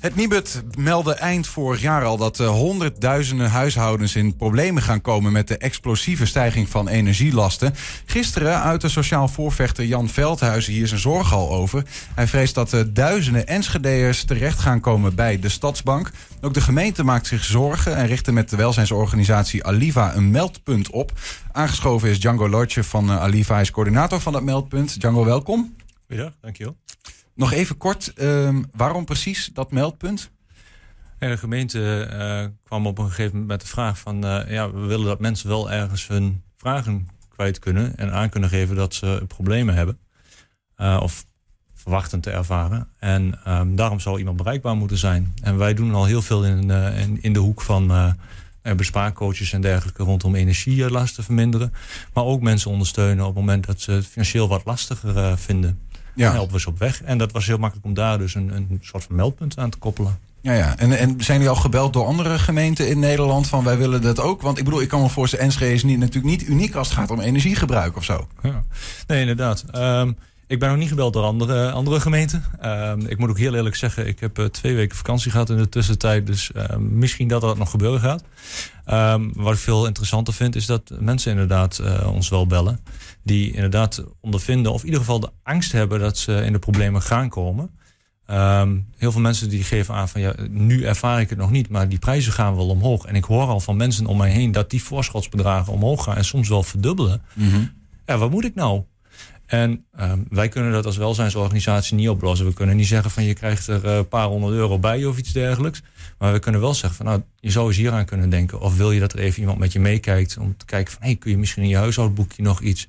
Het Nibud meldde eind vorig jaar al dat uh, honderdduizenden huishoudens in problemen gaan komen met de explosieve stijging van energielasten. Gisteren uit de sociaal voorvechter Jan Veldhuizen hier zijn zorg al over. Hij vreest dat uh, duizenden Enschedeërs terecht gaan komen bij de Stadsbank. Ook de gemeente maakt zich zorgen en richtte met de welzijnsorganisatie Aliva een meldpunt op. Aangeschoven is Django Lodje van uh, Aliva, hij is coördinator van dat meldpunt. Django, welkom. Ja, dankjewel. Nog even kort, uh, waarom precies dat meldpunt? de gemeente uh, kwam op een gegeven moment met de vraag van... Uh, ja, we willen dat mensen wel ergens hun vragen kwijt kunnen... en aan kunnen geven dat ze problemen hebben. of verwachten te ervaren. En um, daarom zou iemand bereikbaar moeten zijn. En wij doen al heel veel in, in, in de hoek van bespaarcoaches en dergelijke... rondom energielasten verminderen. Maar ook mensen ondersteunen op het moment dat ze het financieel wat lastiger vinden ja. helpen we ze op weg. En dat was heel makkelijk om daar dus een, een soort van meldpunt aan te koppelen. Ja, ja. En, en zijn die al gebeld door andere gemeenten in Nederland van wij willen dat ook? Want ik bedoel, ik kan me voorstellen, Enschede is niet, natuurlijk niet uniek als het gaat om energiegebruik of zo. Ja. Nee, inderdaad. Um, ik ben nog niet gebeld door andere, andere gemeenten. Um, ik moet ook heel eerlijk zeggen, ik heb uh, twee weken vakantie gehad in de tussentijd. Dus uh, misschien dat dat nog gebeuren gaat. Um, wat ik veel interessanter vind, is dat mensen inderdaad uh, ons wel bellen. Die inderdaad ondervinden, of in ieder geval de angst hebben dat ze in de problemen gaan komen. Um, heel veel mensen die geven aan van ja, nu ervaar ik het nog niet, maar die prijzen gaan wel omhoog. En ik hoor al van mensen om mij heen dat die voorschotsbedragen omhoog gaan en soms wel verdubbelen. Mm -hmm. Ja, wat moet ik nou? En um, wij kunnen dat als welzijnsorganisatie niet oplossen. We kunnen niet zeggen van je krijgt er een paar honderd euro bij of iets dergelijks. Maar we kunnen wel zeggen van nou, je zou eens hier aan kunnen denken. Of wil je dat er even iemand met je meekijkt om te kijken van hey, kun je misschien in je huishoudboekje nog iets.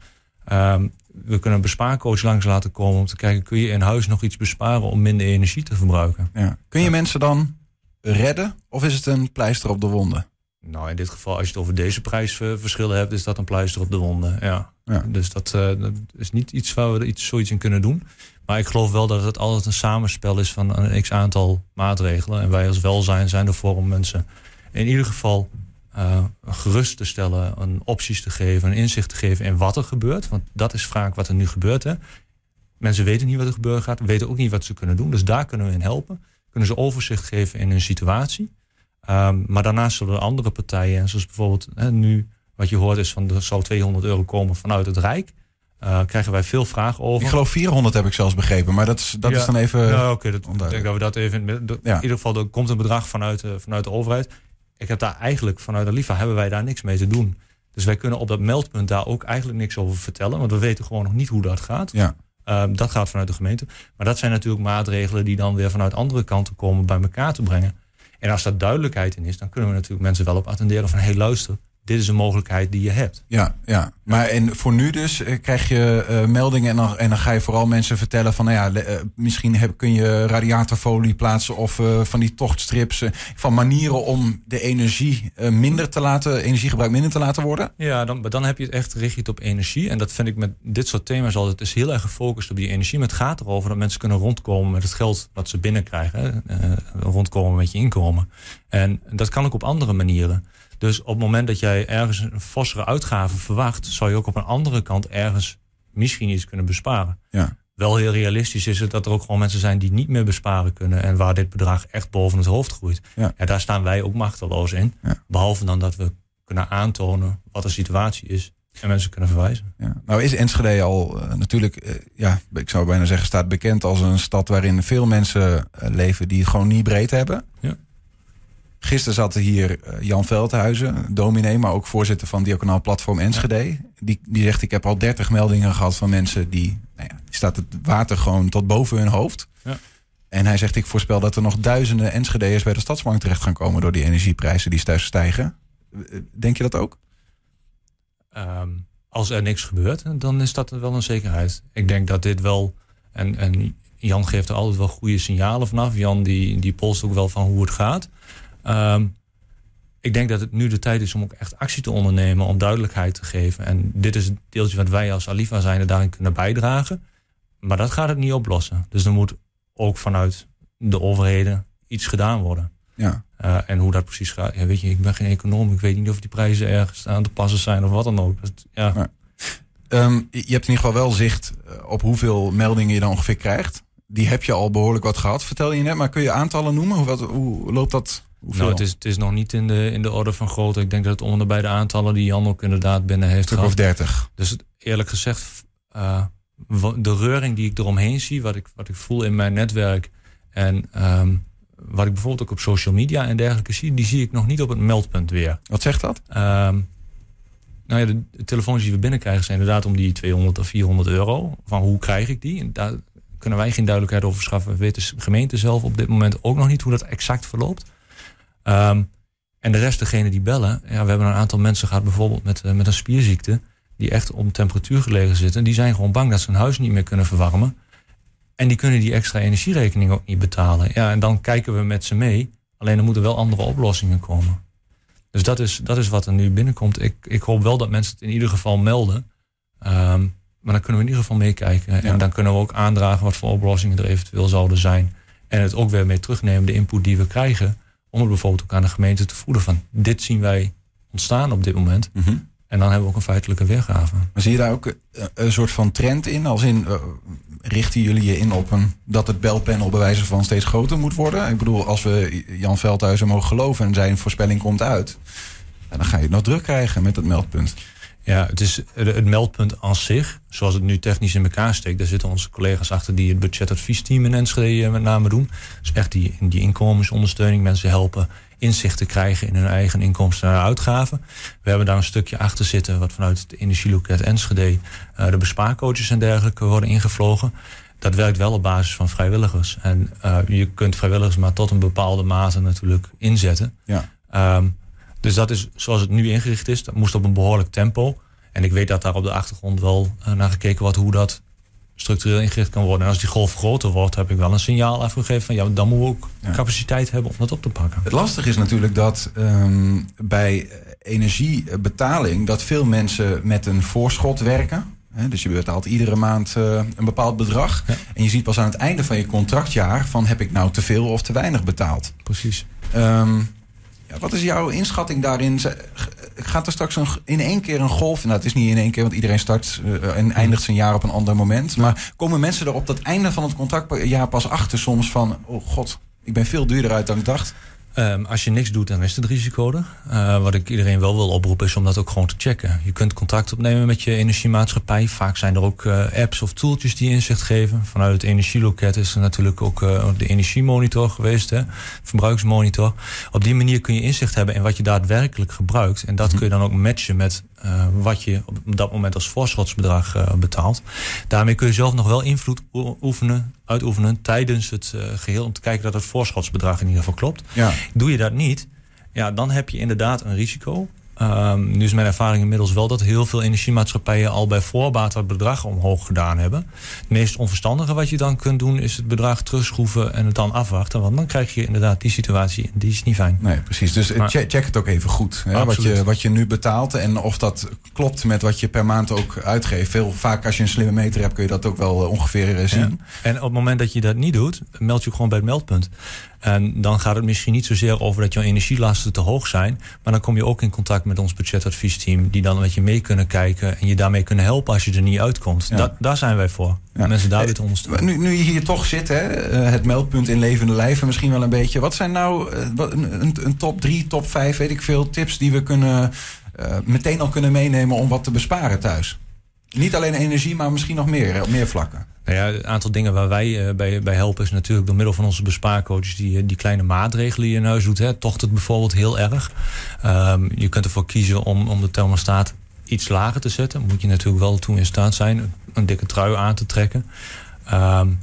Um, we kunnen een bespaarcoach langs laten komen om te kijken, kun je in huis nog iets besparen om minder energie te verbruiken. Ja. Kun je mensen dan redden of is het een pleister op de wonden? Nou, in dit geval, als je het over deze prijsverschillen hebt, is dat een pleister op de wonden. Ja. ja. Dus dat, uh, dat, is niet iets waar we iets, zoiets in kunnen doen. Maar ik geloof wel dat het altijd een samenspel is van een x aantal maatregelen. En wij als welzijn zijn ervoor om mensen in ieder geval uh, gerust te stellen, een opties te geven, een inzicht te geven in wat er gebeurt. Want dat is vaak wat er nu gebeurt. Hè. Mensen weten niet wat er gebeuren gaat, weten ook niet wat ze kunnen doen. Dus daar kunnen we in helpen. Kunnen ze overzicht geven in hun situatie. Um, maar daarnaast zullen er andere partijen, zoals bijvoorbeeld hè, nu wat je hoort is van er zou 200 euro komen vanuit het Rijk. Uh, krijgen wij veel vragen over. Ik geloof 400 heb ik zelfs begrepen, maar dat is, dat is dan even. Ja, oké. Okay, ik denk dat we dat even. De, ja. In ieder geval, er komt een bedrag vanuit, uh, vanuit de overheid. Ik heb daar eigenlijk vanuit de LIFA hebben wij daar niks mee te doen. Dus wij kunnen op dat meldpunt daar ook eigenlijk niks over vertellen, want we weten gewoon nog niet hoe dat gaat. Ja. Uh, dat gaat vanuit de gemeente. Maar dat zijn natuurlijk maatregelen die dan weer vanuit andere kanten komen bij elkaar te brengen. En als daar duidelijkheid in is, dan kunnen we natuurlijk mensen wel op attenderen van hé hey, luister, dit is een mogelijkheid die je hebt. Ja, ja. maar en voor nu dus eh, krijg je uh, meldingen en dan, en dan ga je vooral mensen vertellen van, nou ja, uh, misschien heb, kun je radiatorfolie plaatsen of van die tochtstrips, van manieren om de energie minder te laten, energiegebruik minder te laten worden. Ja, dan, dan heb je het echt richt op energie en dat vind ik met dit soort thema's altijd, het is heel erg gefocust op die energie, maar het gaat erover dat mensen kunnen rondkomen met het geld dat ze binnenkrijgen, rondkomen met je inkomen. En dat kan ook op andere manieren. Dus op het moment dat jij ergens een fossere uitgave verwacht, zou je ook op een andere kant ergens misschien iets kunnen besparen. Ja. Wel heel realistisch is het dat er ook gewoon mensen zijn die niet meer besparen kunnen en waar dit bedrag echt boven het hoofd groeit. Ja. ja daar staan wij ook machteloos in. Ja. Behalve dan dat we kunnen aantonen wat de situatie is en mensen kunnen verwijzen. Ja. Nou is Enschede al uh, natuurlijk, uh, ja, ik zou bijna zeggen, staat bekend als een stad waarin veel mensen uh, leven die het gewoon niet breed hebben. Ja. Gisteren zat er hier eh, Jan Veldhuizen, dominee, maar ook voorzitter van Diaconaal Platform Enschede. Die, die zegt, ik heb al dertig meldingen gehad van mensen die, nou ja, die staat het water gewoon tot boven hun hoofd. Ja. En hij zegt, ik voorspel dat er nog duizenden Enschede'ers bij de Stadsbank terecht gaan komen door die energieprijzen die steeds stijgen. Denk je dat ook? Um, als er niks gebeurt, dan is dat wel een zekerheid. Ik denk dat dit wel, en, en Jan geeft er altijd wel goede signalen vanaf. Jan die, die polst ook wel van hoe het gaat. Um, ik denk dat het nu de tijd is om ook echt actie te ondernemen, om duidelijkheid te geven. En dit is het deeltje wat wij als Alifa zijn daarin kunnen bijdragen. Maar dat gaat het niet oplossen. Dus er moet ook vanuit de overheden iets gedaan worden. Ja. Uh, en hoe dat precies gaat, ja, weet je, ik ben geen econoom. Ik weet niet of die prijzen ergens aan te passen zijn of wat dan ook. Ja. Um, je hebt in ieder geval wel zicht eh, op hoeveel meldingen je dan ongeveer krijgt. die heb je al behoorlijk wat gehad, vertel je net. Maar kun je aantallen noemen? Hoe, wat, hoe loopt dat? Nou, het is, het is nog niet in de, in de orde van grootte. Ik denk dat het onder bij de aantallen die Jan ook inderdaad binnen heeft gehad. of 30. Dus eerlijk gezegd, uh, de reuring die ik eromheen zie, wat ik, wat ik voel in mijn netwerk en um, wat ik bijvoorbeeld ook op social media en dergelijke zie, die zie ik nog niet op het meldpunt weer. Wat zegt dat? Um, nou ja, de, de telefoons die we binnenkrijgen zijn inderdaad om die 200 of 400 euro. Van hoe krijg ik die? En daar kunnen wij geen duidelijkheid over schaffen. We weten de gemeente zelf op dit moment ook nog niet hoe dat exact verloopt. Um, en de rest, degene die bellen. Ja, we hebben een aantal mensen gehad bijvoorbeeld met, uh, met een spierziekte. Die echt om temperatuur gelegen zitten. Die zijn gewoon bang dat ze hun huis niet meer kunnen verwarmen. En die kunnen die extra energierekening ook niet betalen. Ja, en dan kijken we met ze mee. Alleen er moeten wel andere oplossingen komen. Dus dat is, dat is wat er nu binnenkomt. Ik, ik hoop wel dat mensen het in ieder geval melden. Um, maar dan kunnen we in ieder geval meekijken. En dan kunnen we ook aandragen wat voor oplossingen er eventueel zouden zijn. En het ook weer mee terugnemen, de input die we krijgen. Om het bijvoorbeeld ook aan de gemeente te voeden van dit zien wij ontstaan op dit moment. Mhm. En dan hebben we ook een feitelijke weergave. Maar zie je daar ook eh, een soort van trend in? Als in, uh, richten jullie je in op een, dat het belpanel bij wijze van steeds groter moet worden? Ik bedoel, als we Jan Veldhuizen mogen geloven en zijn voorspelling komt uit, dan ga je het nog druk krijgen met het meldpunt. Ja, het is het meldpunt aan zich, zoals het nu technisch in elkaar steekt. Daar zitten onze collega's achter die het budgetadviesteam in Enschede eh, met name doen. Dus echt die, die inkomensondersteuning, mensen helpen inzicht te krijgen in hun eigen inkomsten en uitgaven. We hebben daar een stukje achter zitten wat vanuit het energieloket Enschede uh, de bespaarcoaches en dergelijke worden ingevlogen. Dat werkt wel op basis van vrijwilligers. En uh, je kunt vrijwilligers maar tot een bepaalde mate natuurlijk inzetten. Ja. Um, dus dat is zoals het nu ingericht is. Dat moest op een behoorlijk tempo. En ik weet dat daar op de achtergrond wel uh, naar gekeken wordt hoe dat structureel ingericht kan worden. En als die golf groter wordt, heb ik wel een signaal afgegeven van ja, dan moeten we ook capaciteit hebben om dat op te pakken. Het lastige is natuurlijk dat um, bij energiebetaling dat veel mensen met een voorschot werken. dus je betaalt iedere maand uh, een bepaald bedrag. Ja. En je ziet pas aan het einde van je contractjaar van heb ik nou te veel of te weinig betaald. Precies. Um, wat is jouw inschatting daarin? Gaat er straks in één keer een golf? Nou, het is niet in één keer, want iedereen start uh, en eindigt zijn jaar op een ander moment. Maar komen mensen er op dat einde van het contractjaar pas achter soms van... oh god, ik ben veel duurder uit dan ik dacht? Um, als je niks doet, dan is het risico er. Uh, wat ik iedereen wel wil oproepen, is om dat ook gewoon te checken. Je kunt contact opnemen met je energiemaatschappij. Vaak zijn er ook uh, apps of tooltjes die inzicht geven. Vanuit het energieloket is er natuurlijk ook uh, de energiemonitor geweest, hè? verbruiksmonitor. Op die manier kun je inzicht hebben in wat je daadwerkelijk gebruikt. En dat mm kun je dan ook matchen met uh, wat je op dat moment als voorschotsbedrag uh, betaalt. Daarmee kun je zelf nog wel invloed oefenen, uitoefenen tijdens het uh, geheel om te kijken dat het voorschotsbedrag in ieder geval klopt. Ja. Doe je dat niet, ja, dan heb je inderdaad een risico. Um, nu is mijn ervaring inmiddels wel dat heel veel energiemaatschappijen al bij voorbaat het bedrag omhoog gedaan hebben. Het meest onverstandige wat je dan kunt doen is het bedrag terugschroeven en het dan afwachten. Want dan krijg je inderdaad die situatie en die is niet fijn. Nee, precies. Dus maar, check, check, het ook even goed. Hè, wat, je, wat je nu betaalt en of dat klopt met wat je per maand ook uitgeeft. Veel vaak als je een slimme meter hebt kun je dat ook wel ongeveer zien. Ja. En op het moment dat je dat niet doet, meld je gewoon bij het meldpunt. En dan gaat het misschien niet zozeer over dat jouw energielasten te hoog zijn. Maar dan kom je ook in contact met ons budgetadviesteam. Die dan met je mee kunnen kijken. En je daarmee kunnen helpen als je er niet uitkomt. Ja. Da daar zijn wij voor. Ja. Mensen daar weer te ondersteunen. Nu, nu je hier toch zit, hè, eh, het meldpunt in levende lijven misschien wel een beetje. Wat zijn nou uh, een, een, top drie, top vijf, weet ik veel, tips die we kunnen, uh, meteen al kunnen meenemen om wat te besparen thuis? Niet alleen energie, maar misschien nog meer, op meer vlakken. Nou ja, een aantal dingen waar wij uh, bij, bij helpen is natuurlijk door middel van onze bespaarcoaches die, eh, die kleine maatregelen die je in huis doet. Hè. Tocht het bijvoorbeeld heel erg. Um, je kunt ervoor kiezen om, om de thermostaat iets lager te zetten. Moet je natuurlijk wel toe in staat zijn een dikke trui aan te trekken. Um,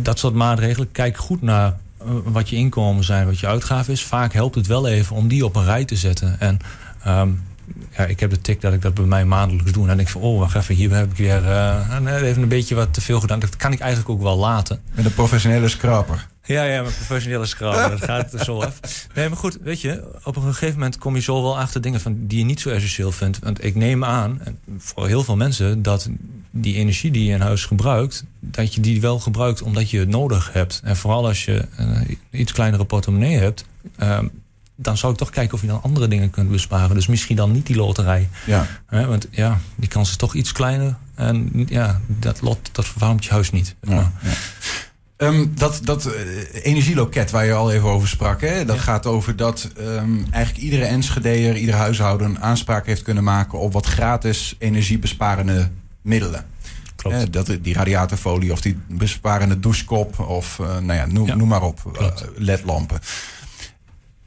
dat soort maatregelen. Kijk goed naar wat je inkomen zijn, wat je uitgave is. Vaak helpt het wel even om die op een rij te zetten. En um, ja, ik heb de tik dat ik dat bij mij maandelijks doe. En dan denk ik van, oh, wacht even, hier heb ik weer uh, even een beetje wat te veel gedaan. Dat kan ik eigenlijk ook wel laten. Met een professionele scraper. Ja, ja, met professionele scraper. dat gaat zo af. Nee, maar goed, weet je, op een gegeven moment kom je zo wel achter dingen van die je niet zo essentieel vindt. Want ik neem aan, voor heel veel mensen, dat die energie die je in huis gebruikt, dat je die wel gebruikt omdat je het nodig hebt. En vooral als je een iets kleinere portemonnee hebt, uh, dan zou ik toch kijken of je dan andere dingen kunt besparen. Dus misschien dan niet die loterij. Ja. want ja, die kans is toch iets kleiner. En ja, dat lot, dat verwarmt je huis niet. Ja, ehm, dat dat uh, energieloket waar je al even over sprak, hè, dat gaat over dat um, eigenlijk iedere Enschedeer, ieder huishouden aanspraak heeft kunnen maken op wat gratis energiebesparende middelen. Klopt. dat, die radiatorfolie of die besparende douchekop of uh, nou ja, noem, noem maar op, uh, ledlampen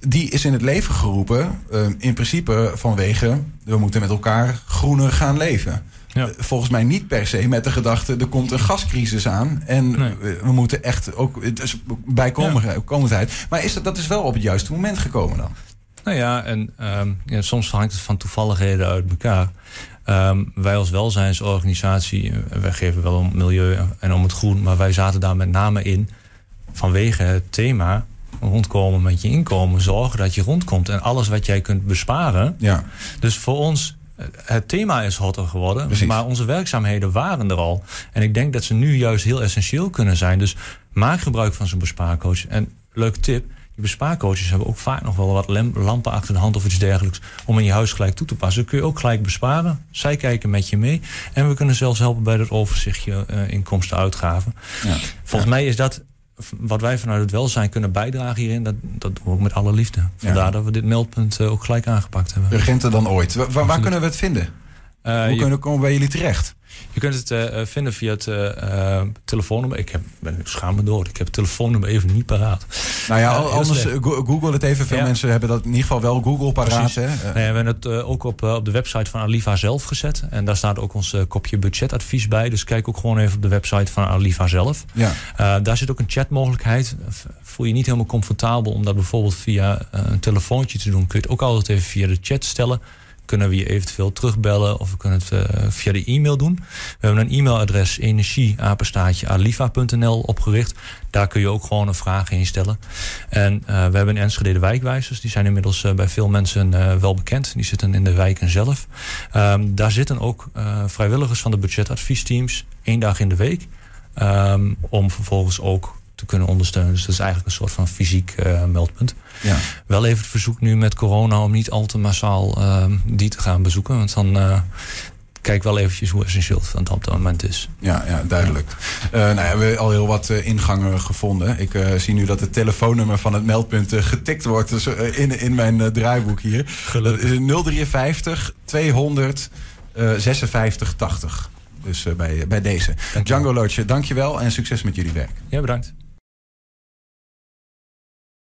die is in het leven geroepen, uh, in principe vanwege we moeten met elkaar groener gaan leven. Ja. Volgens mij niet per se met de gedachte er komt een gascrisis aan en nee. we moeten echt ook dus bijkomendheid. Ja. Maar is dat, dat is wel op het juiste moment gekomen dan? Nou ja, en um, ja, soms hangt het van toevalligheden uit elkaar. Um, wij als welzijnsorganisatie, wij geven wel om milieu en om het groen, maar wij zaten daar met name in vanwege het thema rondkomen met je inkomen. Zorgen dat je rondkomt. En alles wat jij kunt besparen. Ja. Dus voor ons, eh, het thema is hotter geworden. Precies. Maar onze werkzaamheden waren er al. En ik denk dat ze nu juist heel essentieel kunnen zijn. Dus maak gebruik van zo'n bespaarcoach. En leuke tip. Die bespaarcoaches hebben ook vaak nog wel wat lampen achter de hand of iets dergelijks. Om in je huis gelijk toe te passen. kun je ook gelijk besparen. Zij kijken met je mee. En we kunnen zelfs helpen bij het overzichtje uh, inkomsten-uitgaven. Ja. Volgens mij is dat wat wij vanuit het welzijn kunnen bijdragen hierin, dat, dat doen we ook met alle liefde. Vandaar dat we dit meldpunt uh, ook gelijk aangepakt hebben. Urgenter dan ooit. Waar, waar kunnen we het vinden? Uh, Hoe kunnen we komen bij jullie terecht? Je kunt het uh, vinden via het uh, telefoonnummer. Ik heb, ben schaam me door. Ik heb het telefoonnummer even niet paraat. Nou ja, anders google het even. Veel ja. mensen hebben dat in ieder geval wel Google paraat. Hè? Nee, we hebben het ook op, op de website van Aliva zelf gezet. En daar staat ook ons kopje budgetadvies bij. Dus kijk ook gewoon even op de website van Aliva zelf. Ja. daar zit ook een chatmogelijkheid. Voel je niet helemaal comfortabel om dat bijvoorbeeld via een telefoontje te doen. Kun je het ook altijd even via de chat stellen kunnen we je eventueel terugbellen of we kunnen het uh, via de e-mail doen. We hebben een e-mailadres energieapenstaatje.aliva.nl opgericht. Daar kun je ook gewoon een vraag in stellen. En uh, we hebben in Enschede de wijkwijzers. Die zijn inmiddels uh, bij veel mensen wel bekend. Die zitten in de wijken zelf. Um, daar zitten ook vrijwilligers van de budgetadviesteams één dag in de week. Um, om vervolgens ook te kunnen ondersteunen. Dus dat is eigenlijk een soort van fysiek uh, meldpunt. Ja. Wel even het verzoek nu met corona om niet al te massaal uh, die te gaan bezoeken. Want dan uh, kijk wel eventjes hoe essentieel het op dat moment is. Ja, ja duidelijk. Ja. nou ja, we hebben al heel wat ingangen gevonden. Ik zie nu dat het telefoonnummer van het meldpunt getikt wordt dus, in, in mijn draaiboek hier. Gelukkig. 053 200 56 80. Dus bij, bij deze. Dank Django Loodje, dankjewel en succes met jullie werk. Ja, bedankt.